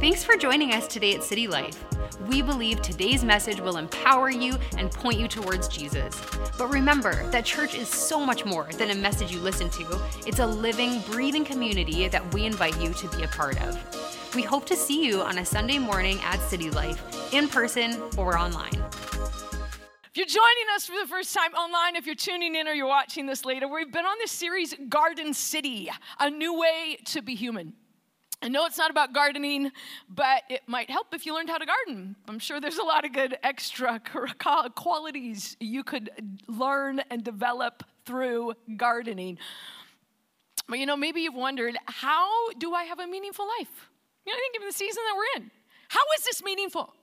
Thanks for joining us today at City Life. We believe today's message will empower you and point you towards Jesus. But remember that church is so much more than a message you listen to, it's a living, breathing community that we invite you to be a part of. We hope to see you on a Sunday morning at City Life, in person or online. If you're joining us for the first time online, if you're tuning in or you're watching this later, we've been on this series, Garden City, a new way to be human. I know it's not about gardening, but it might help if you learned how to garden. I'm sure there's a lot of good extra qualities you could learn and develop through gardening. But you know, maybe you've wondered, how do I have a meaningful life? You know, I think given the season that we're in, how is this meaningful?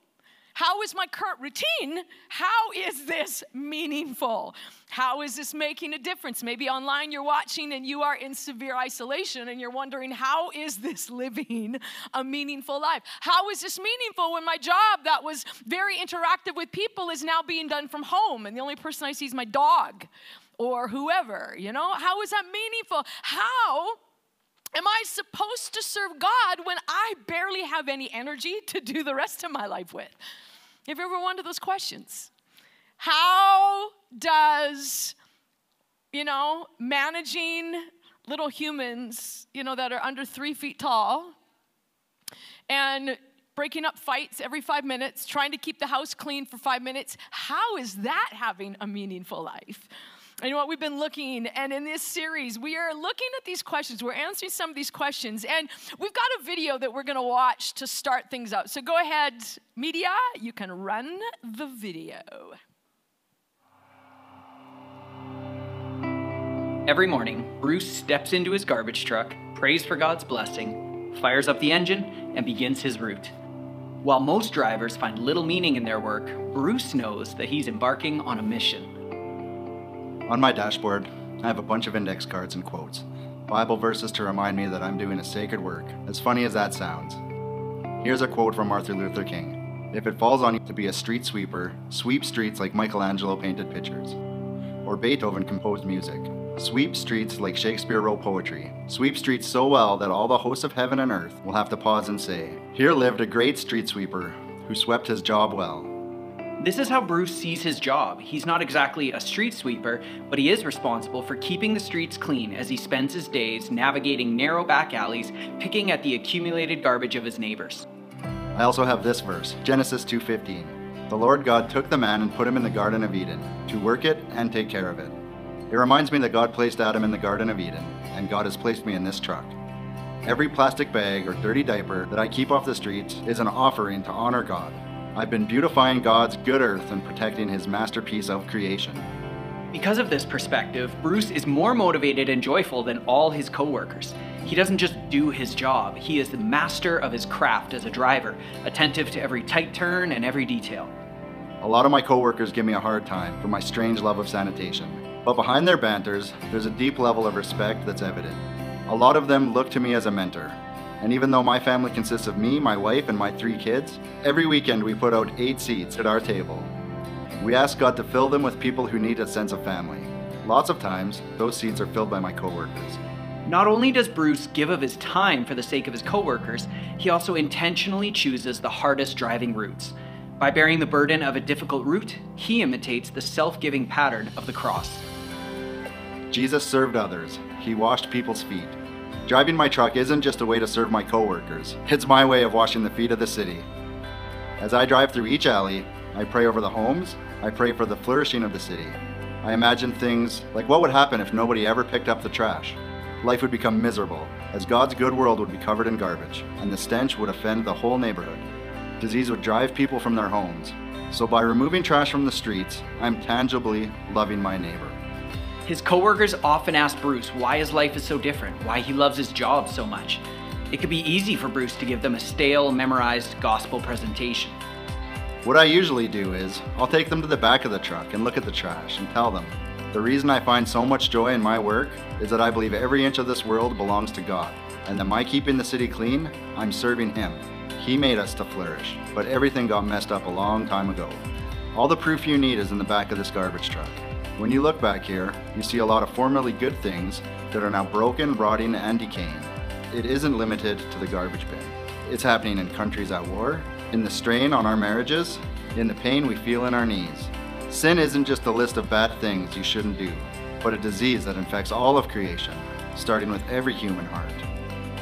How is my current routine? How is this meaningful? How is this making a difference? Maybe online you're watching and you are in severe isolation and you're wondering, how is this living a meaningful life? How is this meaningful when my job that was very interactive with people is now being done from home and the only person I see is my dog or whoever? You know, how is that meaningful? How Am I supposed to serve God when I barely have any energy to do the rest of my life with? Have you ever wondered those questions? How does, you know, managing little humans, you know, that are under three feet tall and breaking up fights every five minutes, trying to keep the house clean for five minutes, how is that having a meaningful life? Know what? We've been looking, and in this series, we are looking at these questions. We're answering some of these questions, and we've got a video that we're going to watch to start things out. So go ahead, media, you can run the video. Every morning, Bruce steps into his garbage truck, prays for God's blessing, fires up the engine, and begins his route. While most drivers find little meaning in their work, Bruce knows that he's embarking on a mission. On my dashboard, I have a bunch of index cards and quotes, Bible verses to remind me that I'm doing a sacred work, as funny as that sounds. Here's a quote from Martin Luther King If it falls on you to be a street sweeper, sweep streets like Michelangelo painted pictures, or Beethoven composed music. Sweep streets like Shakespeare wrote poetry. Sweep streets so well that all the hosts of heaven and earth will have to pause and say, Here lived a great street sweeper who swept his job well. This is how Bruce sees his job. He's not exactly a street sweeper, but he is responsible for keeping the streets clean as he spends his days navigating narrow back alleys, picking at the accumulated garbage of his neighbors. I also have this verse, Genesis 2:15. The Lord God took the man and put him in the garden of Eden to work it and take care of it. It reminds me that God placed Adam in the garden of Eden, and God has placed me in this truck. Every plastic bag or dirty diaper that I keep off the streets is an offering to honor God I've been beautifying God's good earth and protecting his masterpiece of creation. Because of this perspective, Bruce is more motivated and joyful than all his coworkers. He doesn't just do his job, he is the master of his craft as a driver, attentive to every tight turn and every detail. A lot of my coworkers give me a hard time for my strange love of sanitation. But behind their banters, there's a deep level of respect that's evident. A lot of them look to me as a mentor, and even though my family consists of me, my wife, and my three kids, every weekend we put out eight seats at our table. We ask God to fill them with people who need a sense of family. Lots of times, those seats are filled by my coworkers. Not only does Bruce give of his time for the sake of his coworkers, he also intentionally chooses the hardest driving routes. By bearing the burden of a difficult route, he imitates the self giving pattern of the cross. Jesus served others, he washed people's feet. Driving my truck isn't just a way to serve my coworkers, it's my way of washing the feet of the city. As I drive through each alley, I pray over the homes, I pray for the flourishing of the city. I imagine things like what would happen if nobody ever picked up the trash. Life would become miserable, as God's good world would be covered in garbage, and the stench would offend the whole neighborhood. Disease would drive people from their homes. So by removing trash from the streets, I'm tangibly loving my neighbor. His coworkers often ask Bruce why his life is so different, why he loves his job so much. It could be easy for Bruce to give them a stale, memorized gospel presentation. What I usually do is, I'll take them to the back of the truck and look at the trash and tell them, the reason I find so much joy in my work is that I believe every inch of this world belongs to God, and that my keeping the city clean, I'm serving Him. He made us to flourish, but everything got messed up a long time ago. All the proof you need is in the back of this garbage truck. When you look back here, you see a lot of formerly good things that are now broken, rotting, and decaying. It isn't limited to the garbage bin. It's happening in countries at war, in the strain on our marriages, in the pain we feel in our knees. Sin isn't just a list of bad things you shouldn't do, but a disease that infects all of creation, starting with every human heart.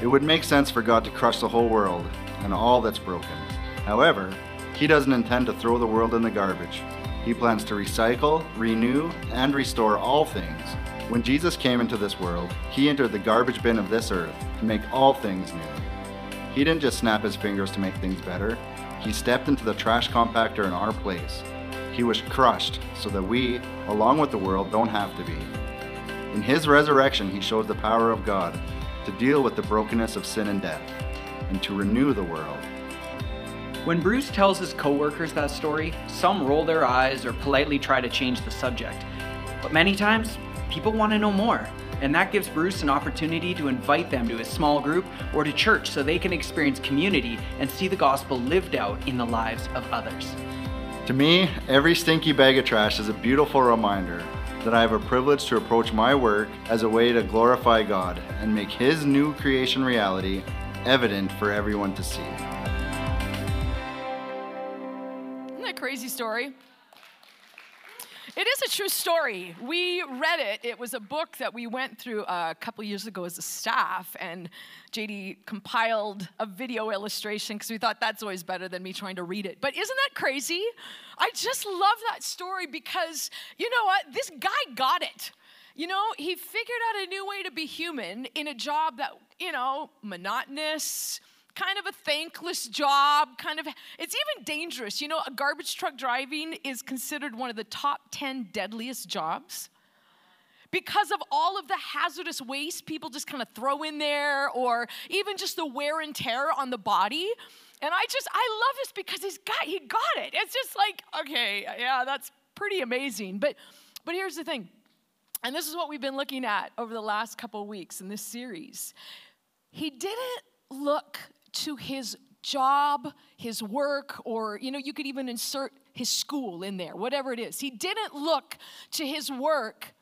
It would make sense for God to crush the whole world and all that's broken. However, He doesn't intend to throw the world in the garbage. He plans to recycle, renew, and restore all things. When Jesus came into this world, He entered the garbage bin of this earth to make all things new. He didn't just snap His fingers to make things better, He stepped into the trash compactor in our place. He was crushed so that we, along with the world, don't have to be. In His resurrection, He shows the power of God to deal with the brokenness of sin and death, and to renew the world. When Bruce tells his coworkers that story, some roll their eyes or politely try to change the subject. But many times, people want to know more, and that gives Bruce an opportunity to invite them to his small group or to church so they can experience community and see the gospel lived out in the lives of others. To me, every stinky bag of trash is a beautiful reminder that I have a privilege to approach my work as a way to glorify God and make His new creation reality evident for everyone to see. Story? It is a true story. We read it. It was a book that we went through a couple years ago as a staff, and JD compiled a video illustration because we thought that's always better than me trying to read it. But isn't that crazy? I just love that story because you know what? This guy got it. You know, he figured out a new way to be human in a job that, you know, monotonous, kind of a thankless job, kind of, it's even dangerous. You know, a garbage truck driving is considered one of the top 10 deadliest jobs because of all of the hazardous waste people just kind of throw in there or even just the wear and tear on the body. And I just, I love this because he's got, he got it. It's just like, okay, yeah, that's pretty amazing. But, but here's the thing. And this is what we've been looking at over the last couple weeks in this series. He didn't look to his job, his work, or, you know, you could even insert his school in there, whatever it is. He didn't look to his work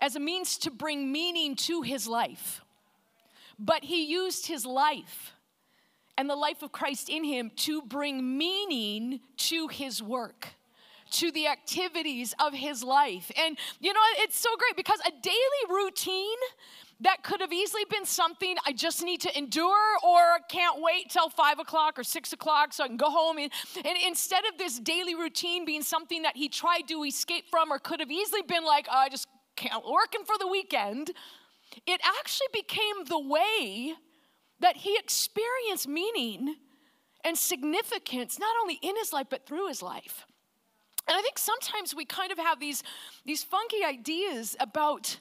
as a means to bring meaning to his life, but he used his life and the life of Christ in him to bring meaning to his work to the activities of his life. And you know, it's so great because a daily routine that could have easily been something I just need to endure or can't wait till five o'clock or six o'clock so I can go home. And, and instead of this daily routine being something that he tried to escape from or could have easily been like, oh, I just can't working for the weekend, it actually became the way that he experienced meaning and significance not only in his life but through his life. And I think sometimes we kind of have these, these funky ideas about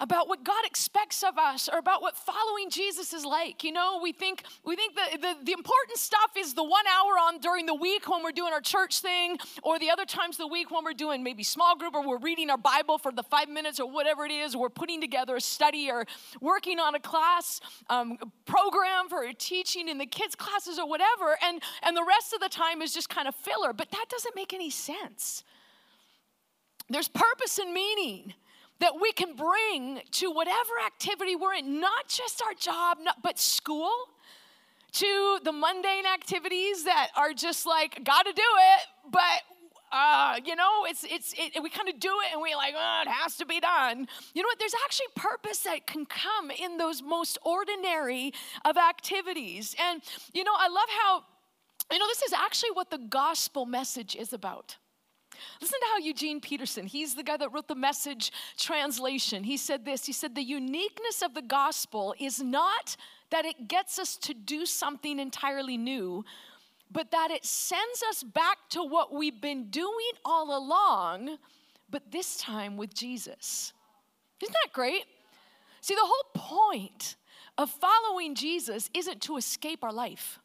about what God expects of us or about what following Jesus is like. You know, we think we think the, the, the, important stuff is the one hour on during the week when we're doing our church thing, or the other times the week when we're doing maybe small group or we're reading our Bible for the five minutes or whatever it is, or we're putting together a study or working on a class um, program for teaching in the kids' classes or whatever, and, and the rest of the time is just kind of filler. But that doesn't make any sense. There's purpose and meaning that we can bring to whatever activity we're in, not just our job, not, but school, to the mundane activities that are just like, gotta do it, but uh, you know, it's it's it, we kind of do it and we like, oh, it has to be done. You know what? There's actually purpose that can come in those most ordinary of activities. And you know, I love how, you know, this is actually what the gospel message is about. Listen to how Eugene Peterson, he's the guy that wrote the message translation. He said this He said, The uniqueness of the gospel is not that it gets us to do something entirely new, but that it sends us back to what we've been doing all along, but this time with Jesus. Isn't that great? See, the whole point of following Jesus isn't to escape our life.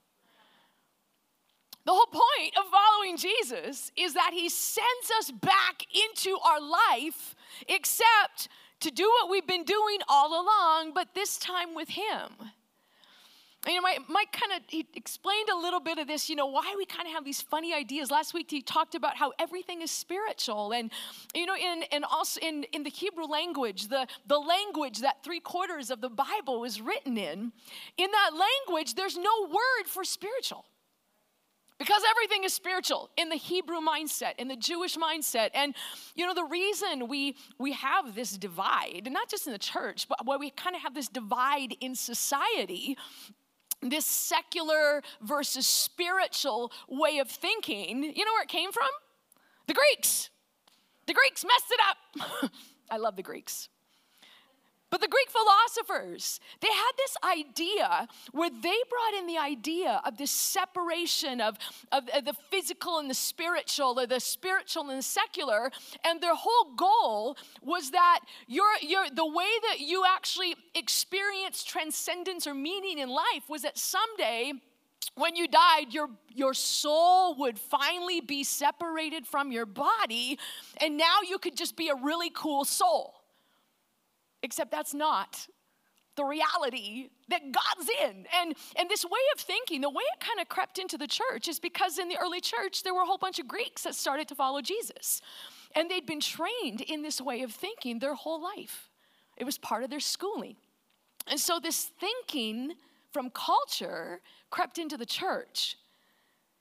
The whole point of following Jesus is that he sends us back into our life, except to do what we've been doing all along, but this time with him. you know, Mike, Mike kind of he explained a little bit of this, you know, why we kind of have these funny ideas. Last week he talked about how everything is spiritual. And, you know, in, and also in, in the Hebrew language, the, the language that three quarters of the Bible is written in, in that language, there's no word for spiritual because everything is spiritual in the hebrew mindset in the jewish mindset. And you know the reason we we have this divide, not just in the church but why we kind of have this divide in society this secular versus spiritual way of thinking you know where it came from? The greeks. The greeks messed it up. I love the greeks but the Greek philosophers, they had this idea where they brought in the idea of this separation of, of, the physical and the spiritual, or the spiritual and the secular. And their whole goal was that your, your, the way that you actually experience transcendence or meaning in life was that someday, when you died, your, your soul would finally be separated from your body, and now you could just be a really cool soul. Except that's not the reality that God's in. And, and this way of thinking, the way it kind of crept into the church is because in the early church, there were a whole bunch of Greeks that started to follow Jesus. And they'd been trained in this way of thinking their whole life, it was part of their schooling. And so this thinking from culture crept into the church.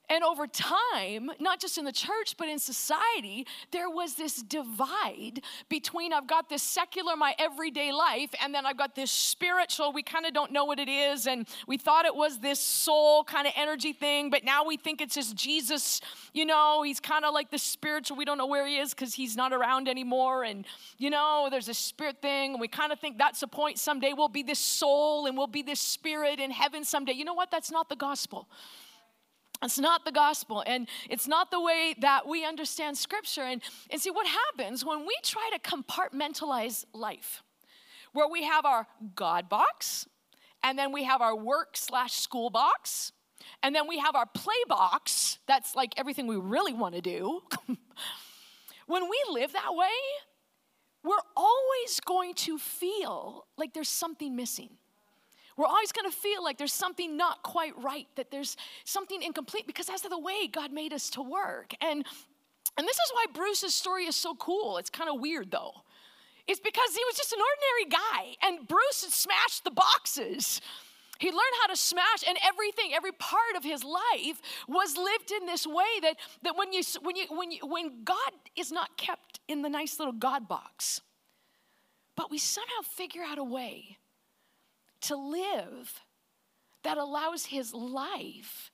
And over time, not just in the church, but in society, there was this divide between I've got this secular, my everyday life, and then I've got this spiritual, we kind of don't know what it is. And we thought it was this soul kind of energy thing, but now we think it's just Jesus, you know, he's kind of like the spiritual. We don't know where he is because he's not around anymore. And, you know, there's a spirit thing, and we kind of think that's the point. Someday we'll be this soul and we'll be this spirit in heaven someday. You know what? That's not the gospel. It's not the gospel, and it's not the way that we understand scripture. And, and see, what happens when we try to compartmentalize life, where we have our God box, and then we have our work slash school box, and then we have our play box, that's like everything we really want to do. when we live that way, we're always going to feel like there's something missing. We're always going to feel like there's something not quite right, that there's something incomplete because that's the way God made us to work. And and this is why Bruce's story is so cool. It's kind of weird though. It's because he was just an ordinary guy and Bruce had smashed the boxes. He learned how to smash, and everything, every part of his life was lived in this way that, that when, you, when, you, when, you, when God is not kept in the nice little God box, but we somehow figure out a way to live that allows his life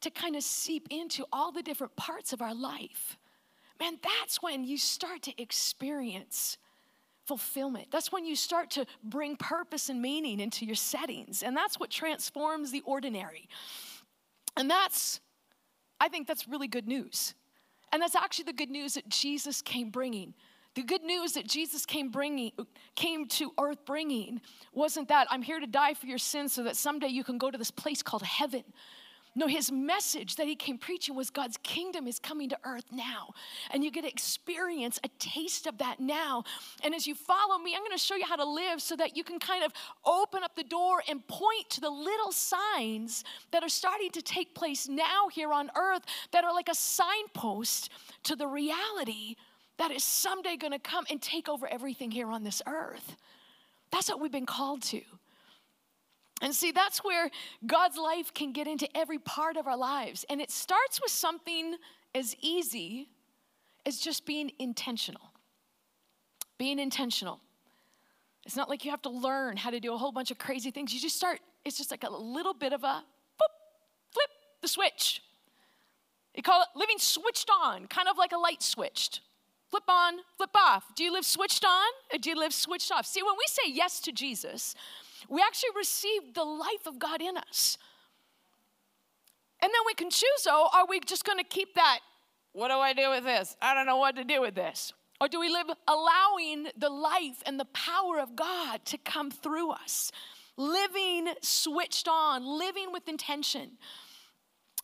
to kind of seep into all the different parts of our life. Man, that's when you start to experience fulfillment. That's when you start to bring purpose and meaning into your settings. And that's what transforms the ordinary. And that's, I think that's really good news. And that's actually the good news that Jesus came bringing the good news that Jesus came bringing came to earth bringing wasn't that I'm here to die for your sins so that someday you can go to this place called heaven. No, his message that he came preaching was God's kingdom is coming to earth now. And you get to experience a taste of that now. And as you follow me, I'm going to show you how to live so that you can kind of open up the door and point to the little signs that are starting to take place now here on earth that are like a signpost to the reality that is someday going to come and take over everything here on this earth. That's what we've been called to. And see, that's where God's life can get into every part of our lives. And it starts with something as easy as just being intentional. Being intentional. It's not like you have to learn how to do a whole bunch of crazy things. You just start, it's just like a little bit of a boop, flip the switch. You call it living switched on, kind of like a light switched. Flip on, flip off. Do you live switched on or do you live switched off? See, when we say yes to Jesus, we actually receive the life of God in us. And then we can choose, oh, are we just going to keep that? What do I do with this? I don't know what to do with this. Or do we live allowing the life and the power of God to come through us? Living switched on, living with intention.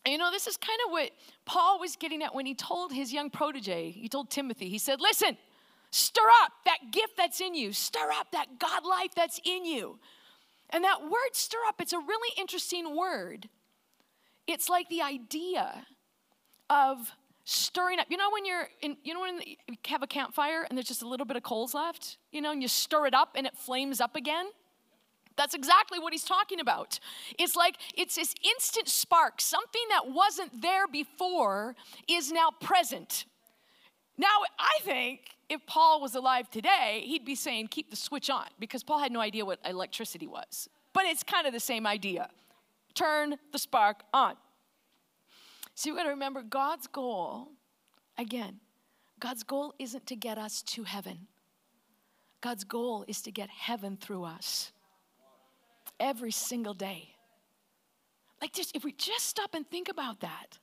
You know, this is kind of what Paul was getting at when he told his young protege, he told Timothy, he said, Listen, stir up that gift that's in you, stir up that God life that's in you. And that word stir up, it's a really interesting word. It's like the idea of stirring up. You know when you're in, you know when you have a campfire and there's just a little bit of coals left, you know, and you stir it up and it flames up again? That's exactly what he's talking about. It's like it's this instant spark. Something that wasn't there before is now present. Now, I think if Paul was alive today, he'd be saying, keep the switch on, because Paul had no idea what electricity was. But it's kind of the same idea. Turn the spark on. So you got to remember God's goal, again, God's goal isn't to get us to heaven. God's goal is to get heaven through us every single day. Like just if we just stop and think about that,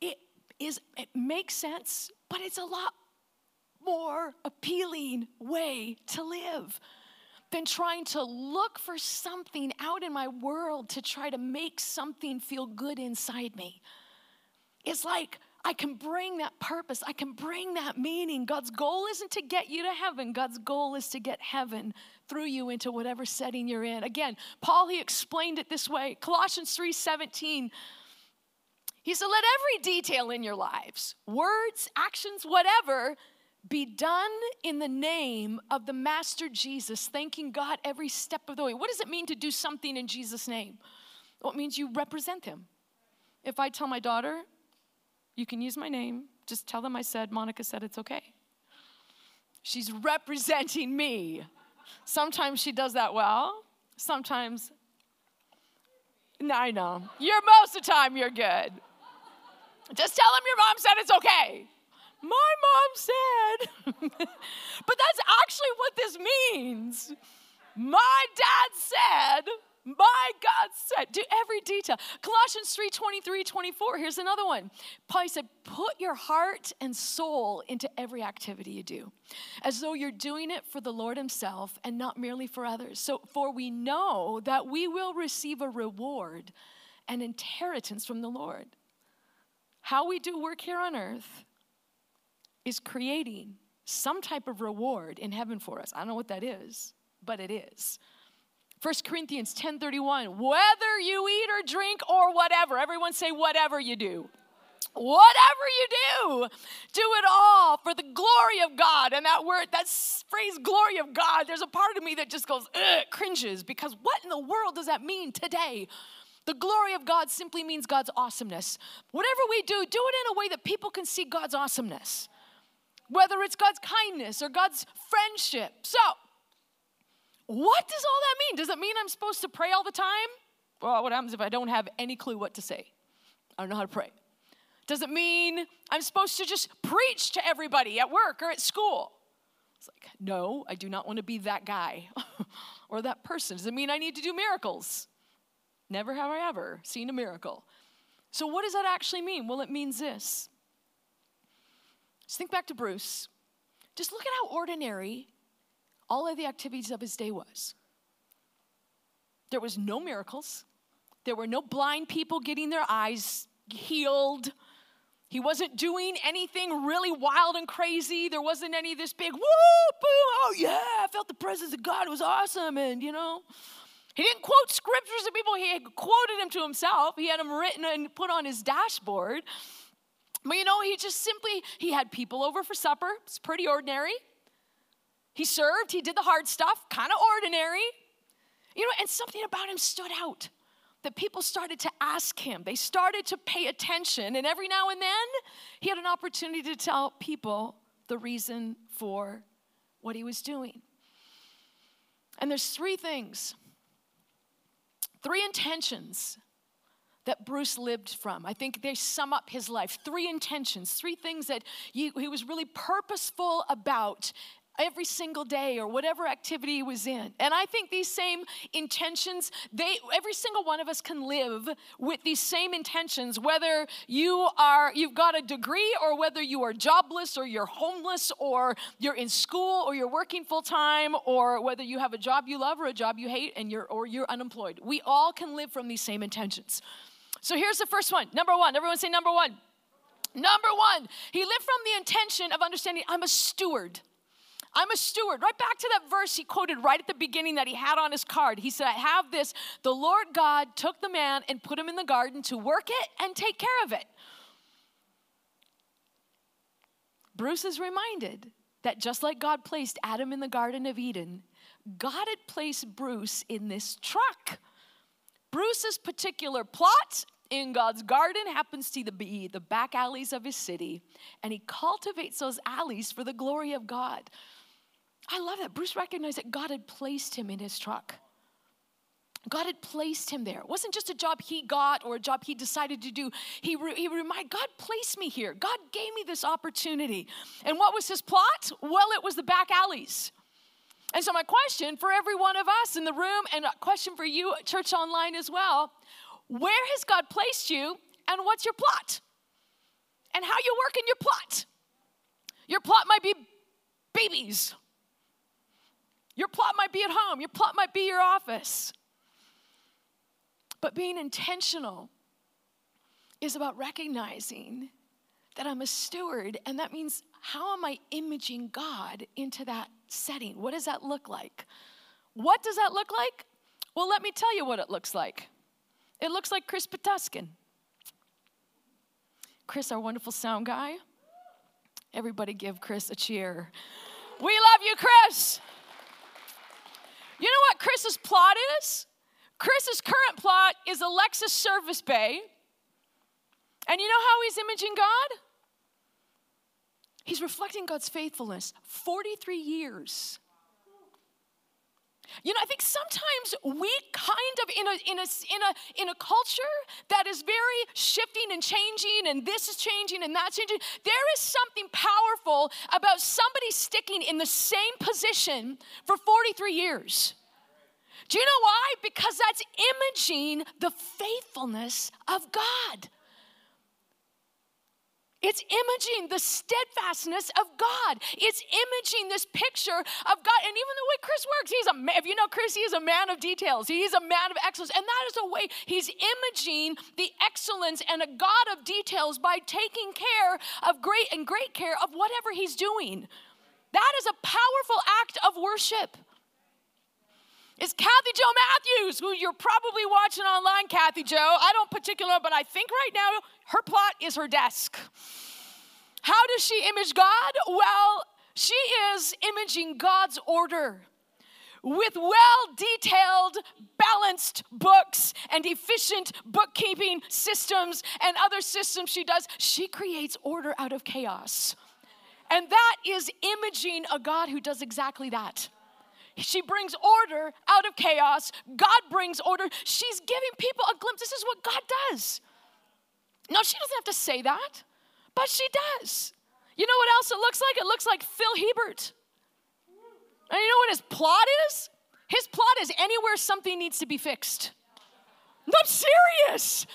it is it makes sense, but it's a lot more appealing way to live than trying to look for something out in my world to try to make something feel good inside me. It's like I can bring that purpose, I can bring that meaning. God's goal isn't to get you to heaven, God's goal is to get heaven through you into whatever setting you're in. Again, Paul he explained it this way. Colossians 3:17 he said, Let every detail in your lives, words, actions, whatever, be done in the name of the Master Jesus, thanking God every step of the way. What does it mean to do something in Jesus' name? Well, it means you represent Him. If I tell my daughter, you can use my name, just tell them I said, Monica said it's okay. She's representing me. Sometimes she does that well, sometimes, no, I know. You're most of the time, you're good. Just tell them your mom said it's okay my mom said. but that's actually what this means. My dad said, my God said, do every detail. Colossians 3 23, 24. Here's another one. Paul said, Put your heart and soul into every activity you do, as though you're doing it for the Lord Himself and not merely for others. So, for we know that we will receive a reward, an inheritance from the Lord. How we do work here on earth is creating some type of reward in heaven for us. I don't know what that is, but it is. 1 Corinthians 10:31 whether you eat or drink or whatever everyone say whatever you do. Whatever you do do it all for the glory of God. And that word that phrase glory of God there's a part of me that just goes cringes because what in the world does that mean today? The glory of God simply means God's awesomeness. Whatever we do do it in a way that people can see God's awesomeness whether it's God's kindness or God's friendship. So, what does all that mean? Does it mean I'm supposed to pray all the time? Well, what happens if I don't have any clue what to say? I don't know how to pray. Does it mean I'm supposed to just preach to everybody at work or at school? It's like, no, I do not want to be that guy or that person. Does it mean I need to do miracles? Never have I ever seen a miracle. So, what does that actually mean? Well, it means this just think back to Bruce. Just look at how ordinary all of the activities of his day was. There was no miracles. There were no blind people getting their eyes healed. He wasn't doing anything really wild and crazy. There wasn't any of this big whoop, boom, oh yeah, I felt the presence of God. It was awesome. And you know, he didn't quote scriptures to people, he quoted them to himself. He had them written and put on his dashboard. But you know, he just simply, he had people over for supper. It's pretty ordinary. He served, he did the hard stuff, kind of ordinary. You know, and something about him stood out that people started to ask him. They started to pay attention. And every now and then, he had an opportunity to tell people the reason for what he was doing. And there's three things, three intentions that Bruce lived from. I think they sum up his life. Three intentions, three things that he, he was really purposeful about every single day or whatever activity he was in. And I think these same intentions, they every single one of us can live with these same intentions whether you are you've got a degree or whether you are jobless or you're homeless or you're in school or you're working full time or whether you have a job you love or a job you hate and you're or you're unemployed. We all can live from these same intentions. So here's the first one. Number one. Everyone say number one. Number one, he lived from the intention of understanding I'm a steward. I'm a steward. Right back to that verse he quoted right at the beginning that he had on his card. He said, I have this. The Lord God took the man and put him in the garden to work it and take care of it. Bruce is reminded that just like God placed Adam in the Garden of Eden, God had placed Bruce in this truck. Bruce's particular plot in God's garden happens to be the back alleys of his city, and he cultivates those alleys for the glory of God. I love that. Bruce recognized that God had placed him in his truck. God had placed him there. It wasn't just a job he got or a job he decided to do. He, re- he reminded, God placed me here. God gave me this opportunity. And what was his plot? Well, it was the back alleys. And so, my question for every one of us in the room, and a question for you, church online as well where has God placed you, and what's your plot? And how you work in your plot? Your plot might be babies. Your plot might be at home. Your plot might be your office. But being intentional is about recognizing that I'm a steward, and that means how am I imaging God into that setting? What does that look like? What does that look like? Well, let me tell you what it looks like. It looks like Chris Patuskin. Chris, our wonderful sound guy. Everybody give Chris a cheer. We love you, Chris. You know what Chris's plot is? Chris's current plot is a Lexus service bay. And you know how he's imaging God? He's reflecting God's faithfulness 43 years. You know, I think sometimes we kind of in a in a in a in a culture that is very shifting and changing and this is changing and that's changing, there is something powerful about somebody sticking in the same position for 43 years. Do you know why? Because that's imaging the faithfulness of God. It's imaging the steadfastness of God. It's imaging this picture of God. And even the way Chris works, he's a if you know Chris, he is a man of details. He's a man of excellence. And that is a way he's imaging the excellence and a God of details by taking care of great and great care of whatever he's doing. That is a powerful act of worship. It's Kathy Joe Matthews, who you're probably watching online, Kathy Joe. I don't particularly, but I think right now her plot is her desk. How does she image God? Well, she is imaging God's order with well detailed, balanced books and efficient bookkeeping systems and other systems she does. She creates order out of chaos. And that is imaging a God who does exactly that. She brings order out of chaos. God brings order. She's giving people a glimpse. This is what God does. No, she doesn't have to say that, but she does. You know what else it looks like? It looks like Phil Hebert. And you know what his plot is? His plot is anywhere something needs to be fixed. I'm serious.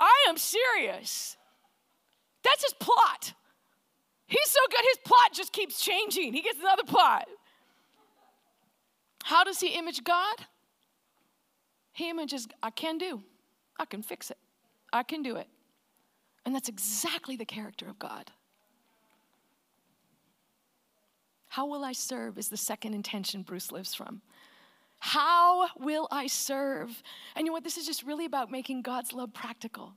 I am serious. That's his plot. He's so good, his plot just keeps changing. He gets another plot. How does he image God? He images, I can do, I can fix it, I can do it. And that's exactly the character of God. How will I serve is the second intention Bruce lives from. How will I serve? And you know what? This is just really about making God's love practical.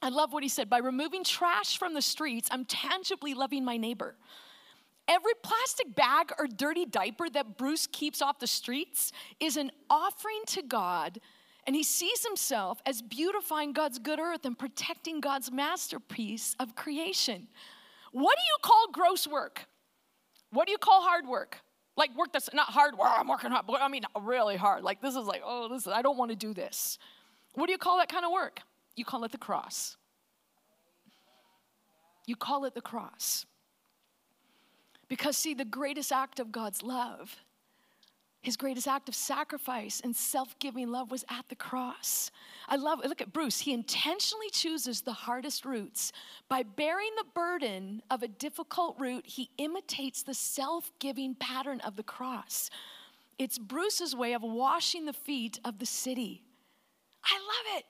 I love what he said by removing trash from the streets, I'm tangibly loving my neighbor. Every plastic bag or dirty diaper that Bruce keeps off the streets is an offering to God, and he sees himself as beautifying God's good earth and protecting God's masterpiece of creation. What do you call gross work? What do you call hard work? Like work that's not hard work, I'm working hard, but I mean really hard. Like this is like, oh, this is, I don't want to do this. What do you call that kind of work? You call it the cross. You call it the cross. Because, see, the greatest act of God's love, his greatest act of sacrifice and self giving love was at the cross. I love. Look at Bruce. He intentionally chooses the hardest routes. By bearing the burden of a difficult route, he imitates the self giving pattern of the cross. It's Bruce's way of washing the feet of the city. I love it.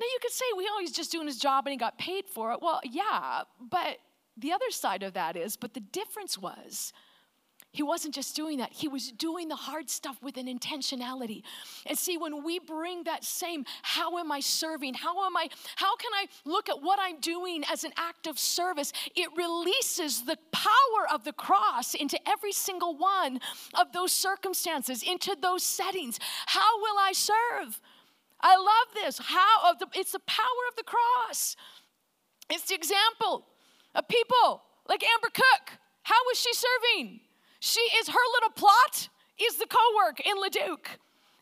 Now, you could say, well, he's just doing his job and he got paid for it. Well, yeah, but the other side of that is, but the difference was, he wasn't just doing that, he was doing the hard stuff with an intentionality. And see, when we bring that same, how am I serving? How am I, how can I look at what I'm doing as an act of service? It releases the power of the cross into every single one of those circumstances, into those settings. How will I serve? I love this. How it's the power of the cross. It's the example of people like Amber Cook. How was she serving? She is her little plot is the co-work in Leduc.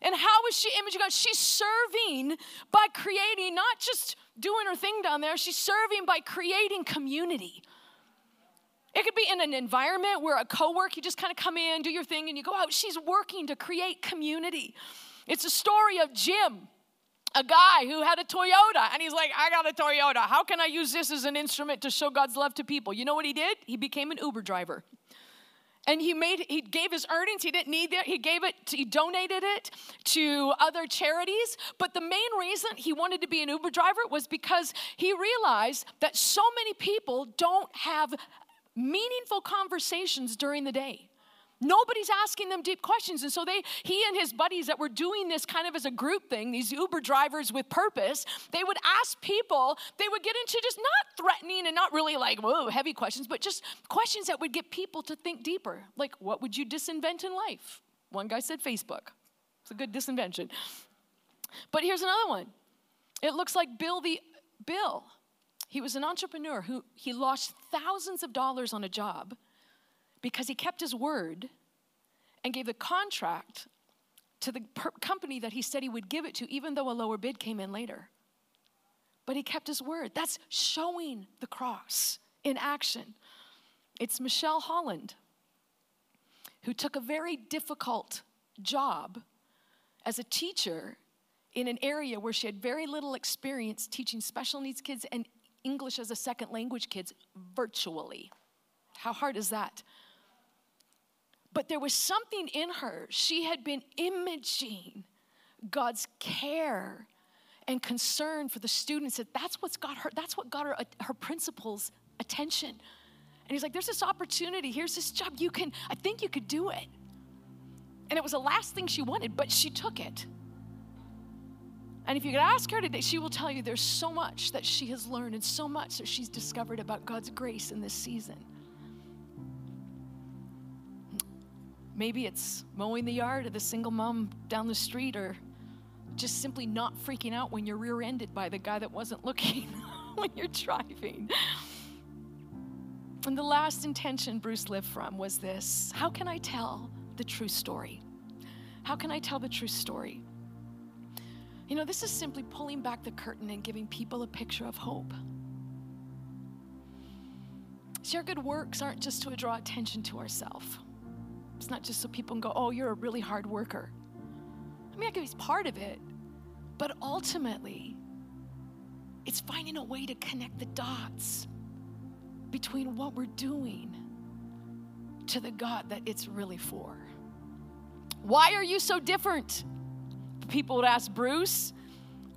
And how is she imaging God? She's serving by creating, not just doing her thing down there, she's serving by creating community. It could be in an environment where a co-work, you just kind of come in, do your thing, and you go out. She's working to create community. It's a story of Jim, a guy who had a Toyota, and he's like, I got a Toyota. How can I use this as an instrument to show God's love to people? You know what he did? He became an Uber driver and he made he gave his earnings he didn't need it he gave it to, he donated it to other charities but the main reason he wanted to be an uber driver was because he realized that so many people don't have meaningful conversations during the day Nobody's asking them deep questions. And so they, he and his buddies that were doing this kind of as a group thing, these Uber drivers with purpose, they would ask people, they would get into just not threatening and not really like, whoa, heavy questions, but just questions that would get people to think deeper. Like, what would you disinvent in life? One guy said Facebook. It's a good disinvention. But here's another one. It looks like Bill the Bill. He was an entrepreneur who he lost thousands of dollars on a job because he kept his word and gave the contract to the per- company that he said he would give it to, even though a lower bid came in later. But he kept his word. That's showing the cross in action. It's Michelle Holland who took a very difficult job as a teacher in an area where she had very little experience teaching special needs kids and English as a second language kids virtually. How hard is that? But there was something in her. She had been imaging God's care and concern for the students. That that's what's got her, that's what got her, uh, her principal's attention. And he's like, there's this opportunity. Here's this job. You can, I think you could do it. And it was the last thing she wanted, but she took it. And if you could ask her today, she will tell you there's so much that she has learned and so much that she's discovered about God's grace in this season. Maybe it's mowing the yard of the single mom down the street or just simply not freaking out when you're rear ended by the guy that wasn't looking when you're driving. And the last intention Bruce lived from was this How can I tell the true story? How can I tell the true story? You know, this is simply pulling back the curtain and giving people a picture of hope. See, our good works aren't just to draw attention to ourselves. It's not just so people can go, oh, you're a really hard worker. I mean, I guess part of it, but ultimately, it's finding a way to connect the dots between what we're doing to the God that it's really for. Why are you so different? People would ask Bruce.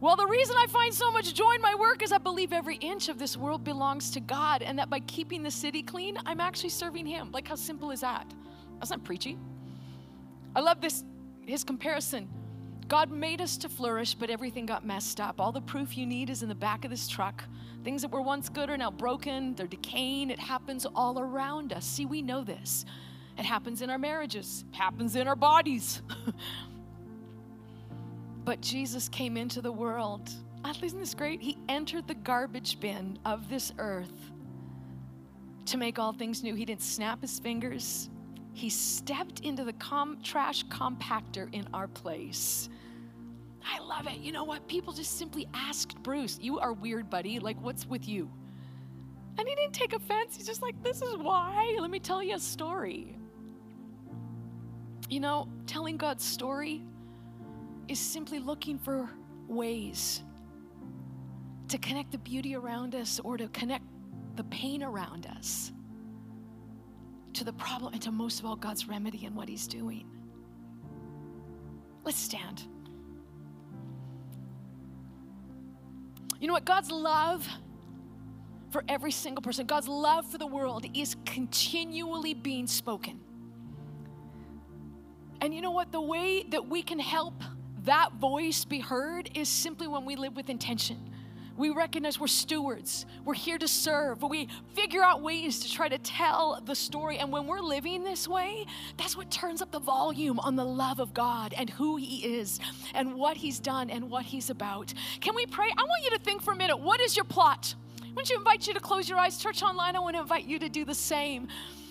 Well, the reason I find so much joy in my work is I believe every inch of this world belongs to God, and that by keeping the city clean, I'm actually serving Him. Like, how simple is that? That's not preachy. I love this, his comparison. God made us to flourish, but everything got messed up. All the proof you need is in the back of this truck. Things that were once good are now broken, they're decaying. It happens all around us. See, we know this. It happens in our marriages, it happens in our bodies. but Jesus came into the world. Ah, isn't this great? He entered the garbage bin of this earth to make all things new. He didn't snap his fingers, he stepped into the com- trash compactor in our place. I love it. You know what? People just simply asked Bruce, You are weird, buddy. Like, what's with you? And he didn't take offense. He's just like, This is why. Let me tell you a story. You know, telling God's story is simply looking for ways to connect the beauty around us or to connect the pain around us to the problem and to most of all God's remedy and what He's doing. Let's stand. You know what? God's love for every single person, God's love for the world is continually being spoken. And you know what? The way that we can help that voice be heard is simply when we live with intention. We recognize we're stewards. We're here to serve. We figure out ways to try to tell the story. And when we're living this way, that's what turns up the volume on the love of God and who He is and what He's done and what He's about. Can we pray? I want you to think for a minute what is your plot? I want to invite you to close your eyes. Church Online, I want to invite you to do the same.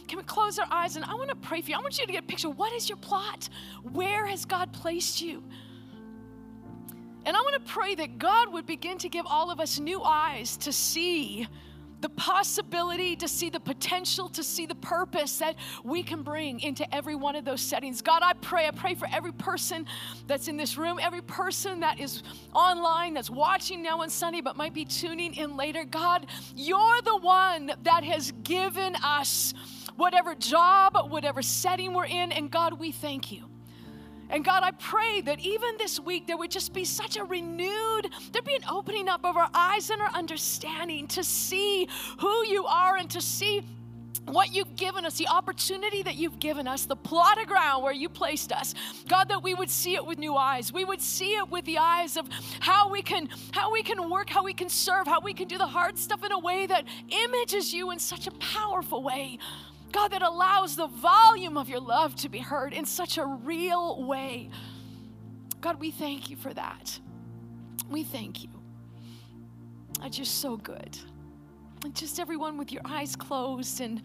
Can we close our eyes? And I want to pray for you. I want you to get a picture. What is your plot? Where has God placed you? And I want to pray that God would begin to give all of us new eyes to see the possibility, to see the potential, to see the purpose that we can bring into every one of those settings. God, I pray, I pray for every person that's in this room, every person that is online, that's watching now on Sunday, but might be tuning in later. God, you're the one that has given us whatever job, whatever setting we're in, and God, we thank you. And God, I pray that even this week there would just be such a renewed, there'd be an opening up of our eyes and our understanding to see who you are and to see what you've given us, the opportunity that you've given us, the plot of ground where you placed us. God, that we would see it with new eyes. We would see it with the eyes of how we can how we can work, how we can serve, how we can do the hard stuff in a way that images you in such a powerful way. God, that allows the volume of your love to be heard in such a real way. God, we thank you for that. We thank you. It's just so good. And just everyone with your eyes closed and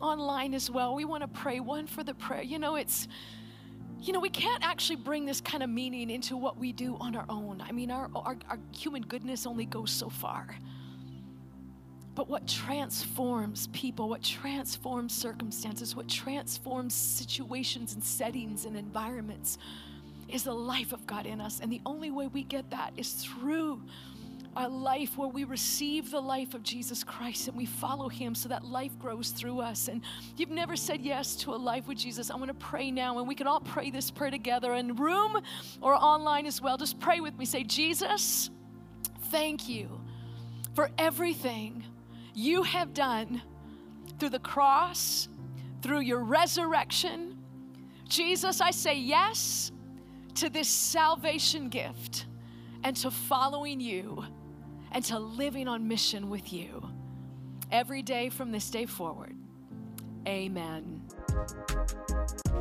online as well, we want to pray one for the prayer. You know, it's, you know, we can't actually bring this kind of meaning into what we do on our own. I mean, our, our, our human goodness only goes so far. But what transforms people, what transforms circumstances, what transforms situations and settings and environments is the life of God in us. And the only way we get that is through a life where we receive the life of Jesus Christ and we follow Him so that life grows through us. And you've never said yes to a life with Jesus, I want to pray now, and we can all pray this prayer together in room or online as well. Just pray with me. Say, Jesus, thank you for everything you have done through the cross, through your resurrection. Jesus, I say yes to this salvation gift and to following you and to living on mission with you every day from this day forward. Amen.